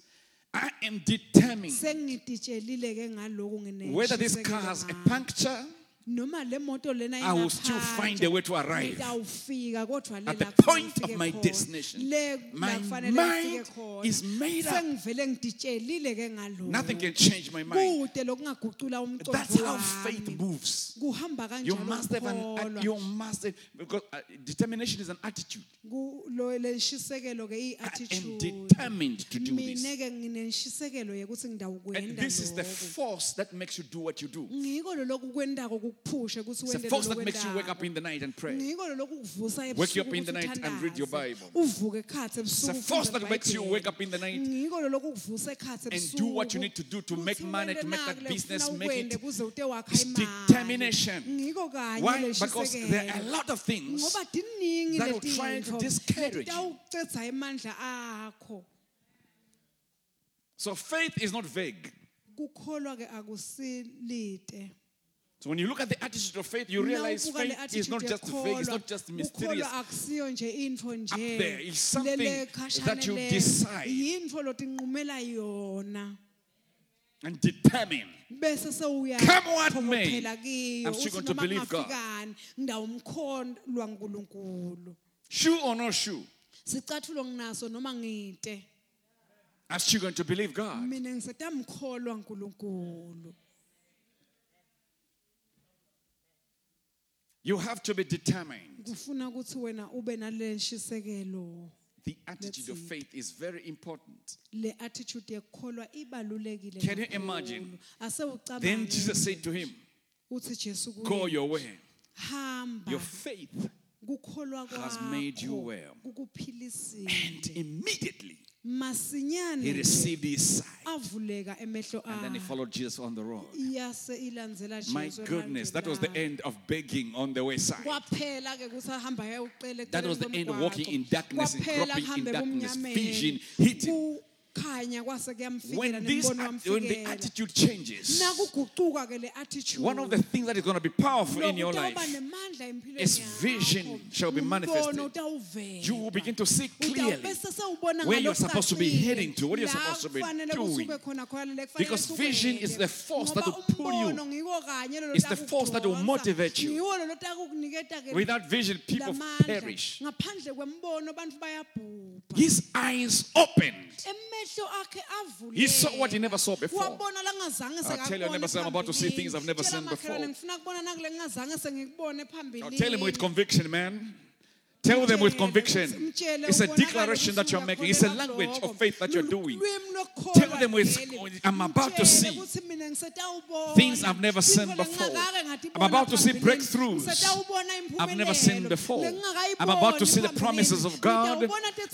A: I am determined.
B: sengititshelile ke ngaloku
A: Whether this car has a puncture,
B: noma le moto lena
A: I will still find a way to arrive
B: ngitawufika kodwa le
A: at the point of my destination.
B: le
A: My mind
B: ngifike khona.
A: is made up.
B: sengivele ngititshelile ke ngaloku
A: Nothing can change my mind.
B: kude lokungagucula
A: That's how faith
B: wami
A: moves.
B: kuhamba
A: You
B: kanjalo
A: must have an
B: ukukholwa.
A: you must have, because uh, determination is an attitude.
B: Ku- lo- le nshisekelo ke
A: I am
B: i-attitude
A: determined to do this.
B: mine ke nginenshisekelo yekuthi
A: And
B: ngidawukwenda
A: this is the force that makes you do what you do.
B: ngiko lo lokukwendako kukuphushe ukuthi
A: It's
B: wende
A: force that makes you wake up in the night and pray.
B: ngiko lokukuvusa
A: Wake you up in the night and read your. Bible.
B: uvuke
A: It's
B: ebusuku
A: force that makes you wake up in the night
B: ngiko lokukuvusa ekhathi
A: and do what you need to do to make money, to make that business, make it.
B: kuze ute wakha
A: It's determination.
B: ngiko kanye
A: Why? Because there are a lot of things
B: ngoba tiningi
A: that will try to discourage you.
B: letitawucedza emandla akho
A: So faith is not vague.
B: kukholwa ke akusilite
A: So when you look at the attitude of faith, you realize faith is not just faith, it's not just mysterious.
B: kukholwa akusiyo nje intfo nje
A: there. It's something that you decide.
B: yintfo lotinqumela yona
A: And determine. Come what may, I'm still going to believe God.
B: kungafikani ngidawumkholwa nkulunkulu
A: Shoe or no shoe,
B: sicathulo nginaso noma
A: I'm still going to believe God.
B: mina ngisetamkholwa nkulunkulu
A: You have to be determined.
B: kufuna ukuthi wena ube nale nshisekelo
A: The attitude of faith is very important.
B: le attitude yekukholwa ibalulekile
A: Can you imagine? Then Jesus said to him,
B: uthi Jesu kuye,
A: Go your way. Your faith. has made you well. And immediately he received his sight. And then he followed Jesus on the road. My goodness, that was the end of begging on the wayside.
B: kwaphela ke kuthi ahamba
A: That was the end of walking in darkness and groping in darkness, vision hitting.
B: Kukhanya kwase kuyamfikela
A: When this, when the attitude changes,
B: nakuguquka ke le attitude
A: one of the things that is going to be powerful in your life, is vision shall be manifested. you will begin to see clearly where you're supposed to be heading to, what you're supposed to be doing.
B: kusuke khona khona, le kufanele
A: Because vision is the force that will pull you.
B: umbono ngiko kanye lolo
A: It's the force that will motivate you.
B: Ngiwo lolo takukuniketa ke
A: Without vision, people perish.
B: ngaphandle kwembono abantu bayabhubha
A: His eyes opened.
B: Emehlo akhe avuleka
A: He saw what he never saw before. I'll tell you, I never said I'm about to see things I've never seen before.
B: ngifuna kubona nakule ngingazange sengikubone phambilini
A: Now tell him with conviction, man. Tell them with conviction. It's a declaration that you're making. It's a language of faith that you're doing. Tell them with, I'm about to see things I've never seen before. I'm about to see breakthroughs I've never seen before. I'm about to see the promises of God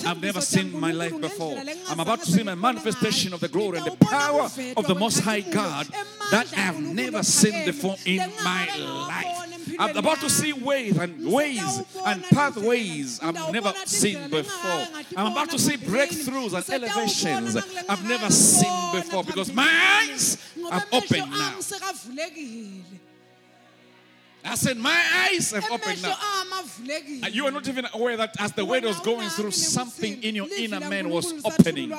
A: I've never seen in my life before. I'm about to see my manifestation of the glory and the power of the Most High God that I've never seen before in my life. I'm about to see ways and ways and pathways I've never seen before. I'm about to see breakthroughs and elevations I've never seen before because my eyes have opened now. I said, My eyes have opened
B: emehlo
A: now. And you are not even aware that as the word was going through, something in your inner man was opening.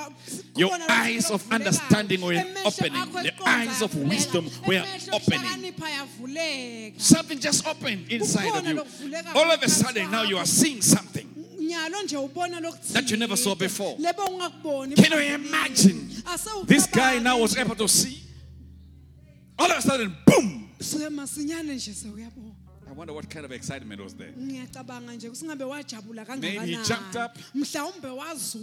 A: Your eyes of understanding were opening. The eyes of wisdom were opening. Something just opened inside of you. All of a sudden, now you are seeing something.
B: nyalo nje ubona lokhu
A: That you never saw before. Can you imagine? This guy now was able to see. All of a sudden, boom!
B: Suke masinyane nje sewuyabona
A: I wonder what kind of excitement was there.
B: ngiyacabanga nje kusingabe wajabula
A: Maybe he jumped up,
B: mhlawumbe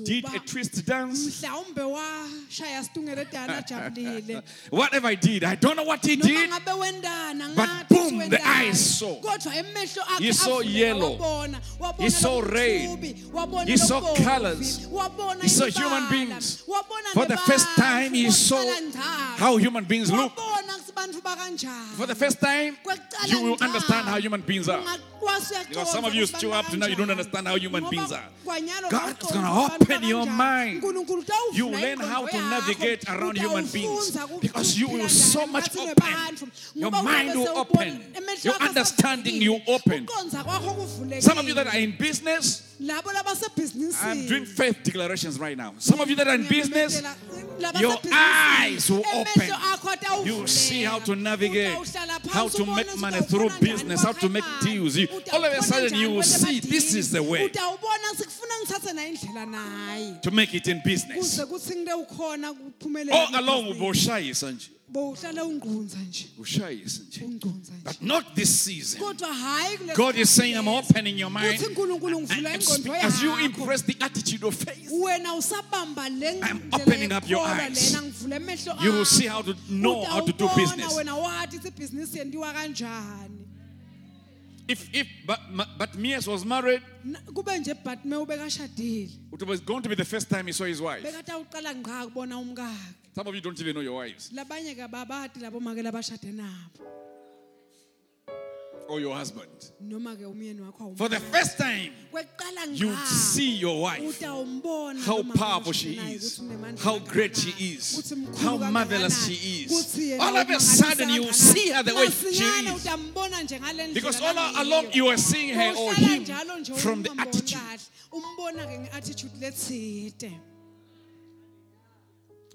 A: Did
B: wazuba
A: a twist dance.
B: mhlawumbe washaya situngele ajabulile [LAUGHS]
A: Whatever I did, I don't know what he
B: noma
A: did.
B: ngabe wendana
A: But
B: ngathi
A: boom, the eyes saw.
B: kodwa emehlo akhe
A: He saw
B: avuleka,
A: yellow.
B: wabona wabona
A: He saw red.
B: wabona
A: He saw
B: wabona
A: He saw human beings.
B: wabona
A: For the first time, he saw
B: njalo.
A: how human beings look.
B: wabona ukuthi bantu bakanjani
A: For the first time, you will understand how human beings are. Because some of you still up to now, you don't understand how human beings are. God is gonna open your mind. You learn how to navigate around human beings because you will so much open. Your mind will open. Your understanding will open.
B: Ukuconza kwakho kuvulekile.
A: Some of you that are in business, I'm doing faith declarations right now. Some of you that are in business, your eyes will open. You will see how to navigate, how to make money through business, how to make deals. You- all of a sudden you will see this is the way.
B: utawubona sikufuna ngithathe naye indlela naye
A: to make it in business.
B: kuze kuthi ngide ukhona kuphumelela
A: All along
B: kwibhizinisi.
A: nje.
B: bowuhlala ungqunza nje
A: Ushayisa nje.
B: ungqunza nje
A: But not this season.
B: kodwa hayi kule
A: God is saying, I'm opening your mind.
B: kuthi unkulunkulu
A: And
B: ngivula
A: I'm
B: ingqondo
A: speak- as you impress the attitude of faith,
B: wena usabamba le
A: I'm opening up your eyes.
B: lena ngivula emehlo
A: you will see how to know how to do business.
B: wena wathi ithi ibhizinisi yendiwa kanjani
A: If if but Bartimaeus was married,
B: Na- kube nje but me ubekashadile
A: it was going to be the first time he saw his wife.
B: Bekade awuqala ngqa kubona umkakhe
A: Some of you don't even know your wives.
B: Labanye ke babati labo make labashade nabo.
A: Or your husband.
B: noma ke umyeni wakho awu-
A: For the first time, you see your wife. How powerful she is, how great she is, how marvelous she is. All of a sudden, you see her the way she is.
B: utambona nje ngale ndlela
A: Because all along you are seeing her or him from the attitude.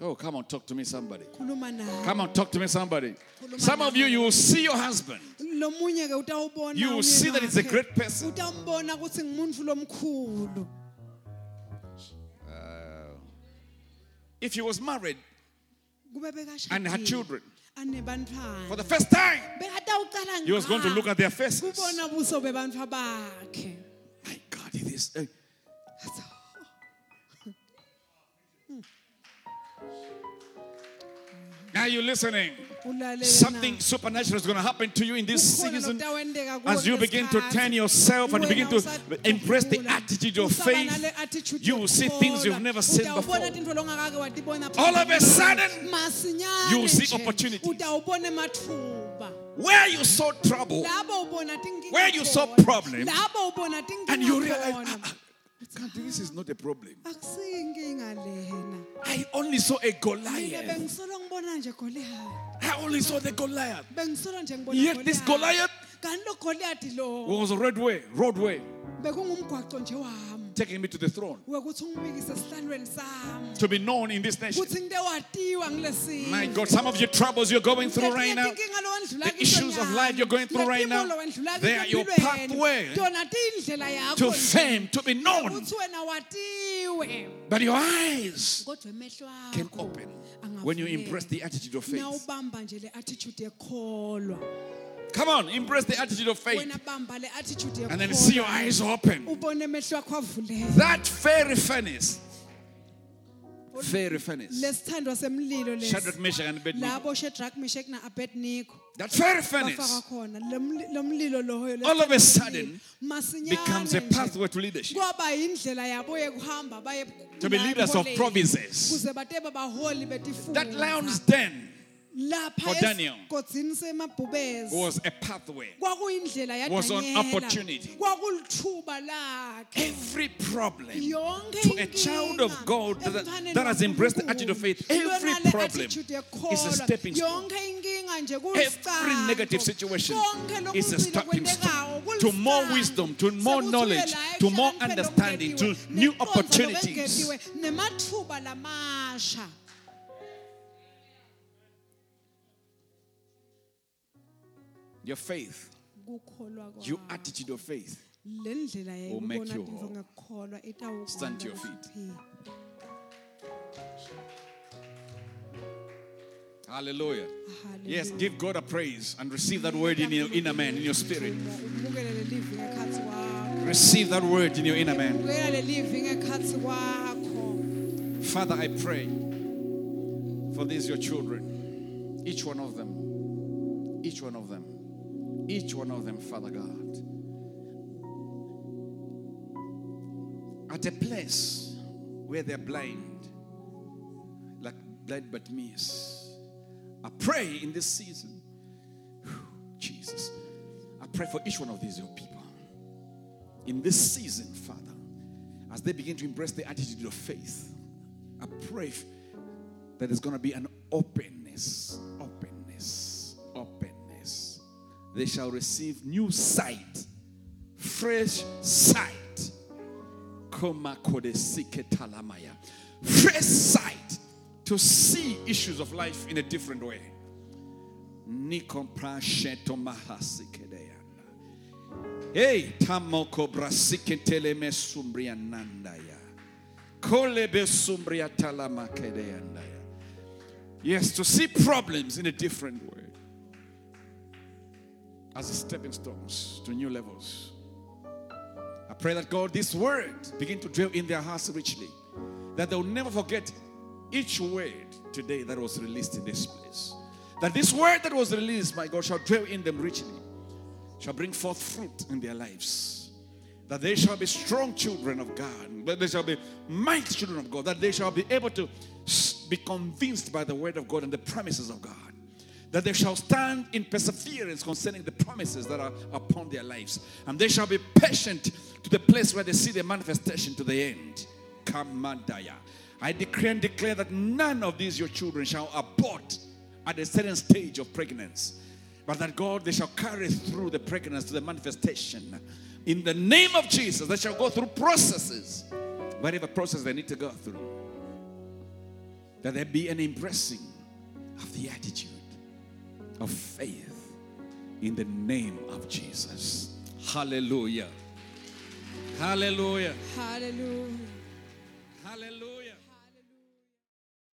A: Oh, come on, talk to me, somebody. Come on, talk to me, somebody. Some of you, you will see your husband.
B: lo munye ke utawubona
A: You will see that it's a great person.
B: utambona ukuthi ngumuntu lomkhulu
A: If he was married and had children, for the first time, he was going to look at their faces.
B: kubona buso bebantfu bakhe
A: My God, it is. uh, Are you listening? Something supernatural is going to happen to you in this season as you begin to turn yourself and you begin to embrace the attitude of faith. You will see things you've never seen before.
B: tintfo longakake watibona
A: All of a sudden, you will see
B: nje,
A: opportunities. Where you saw trouble Where you saw
B: khona.
A: problem, and you realize, "Ah, ah, God, this is not a problem. I only saw a Goliath.
B: Bengisolo ngibona nje goliyati
A: I only saw the Goliath. Yet this Goliath.
B: Kanti lo goliyati lo
A: was a roadway, roadway,
B: bekungumgwaco nje wami
A: taking me to the throne.
B: Wekuthi ungibikise esihlalweni sami.
A: To be known in this nation.
B: kuthi ngide watiwa ngilesizwe
A: My God, some of your troubles you're going through right now, the issues of life you're going through right now, they are your pathway
B: tona tiyindlela yakho
A: to fame, to be known.
B: ukuthi wena watiwe.
A: But your eyes can open when you embrace the attitude of faith.
B: Nawubamba nje le attitude yekholwa
A: Come on, embrace the attitude of faith.
B: wena bamba le attitude
A: And then see your eyes open.
B: ubone emehlo akho avuleka
A: That fairy furnace, fairy furnace,
B: lesithandwa semlilo lesi
A: Shadrach, Meshach, and Abednego.
B: labo shedrak meshek na abednego
A: That fairy furnace
B: khona Lo mli- lo mlilo loyo
A: All of a sudden. Becomes a pathway to leadership.
B: kwaba yindlela yabo yekuhamba baye
A: To be leaders of provinces.
B: kuze batebe baholi betifundza
A: That lion's den For Daniel. was a pathway. Was an opportunity. Every problem to a child of God that, that has embraced the attitude of faith, every problem is a stepping stone.
B: yonke inkinga nje
A: Every negative situation is a stepping stone to more wisdom, to more knowledge, to more understanding, to new opportunities. Your faith, your attitude of faith. will make you whole. Stand to your feet. Hallelujah. Yes, give God a praise and receive that word in your inner man, in your spirit.
B: Umukele lelivi ngekhatsi kwakho.
A: Receive that word in your inner man.
B: Umukele lelivi ngekhatsi kwakho.
A: Father, I pray for these your children, each one of them, each one of them, each one of them, Father God. At a place where they're blind, like blind Bartimaeus, I pray in this season, [SIGHS] Jesus, I pray for each one of these your people. In this season, Father, as they begin to embrace the attitude of faith, I pray that there's going to be an openness, They shall receive new sight, fresh sight. Fresh sight to see issues of life in a different way. Hey, tamoko brasiketele mesumbrianandaya. Kolebe sumbria talamakedeandaya. Yes, to see problems in a different way. As stepping stones to new levels. I pray that God, this word begin to dwell in their hearts richly. That they'll never forget each word today that was released in this place. That this word that was released, my God, shall dwell in them richly, shall bring forth fruit in their lives. That they shall be strong children of God, that they shall be mighty children of God, that they shall be able to be convinced by the word of God and the promises of God. That they shall stand in perseverance concerning the promises that are upon their lives. And they shall be patient to the place where they see the manifestation to the end. Kamandaya. I decree and declare that none of these your children shall abort at a certain stage of pregnancy. But that God, they shall carry through the pregnancy to the manifestation. In the name of Jesus, they shall go through processes, whatever process they need to go through. That there be an impressing of the attitude of faith in the name of Jesus. Hallelujah. Hallelujah.
B: Hallelujah.
A: Hallelujah.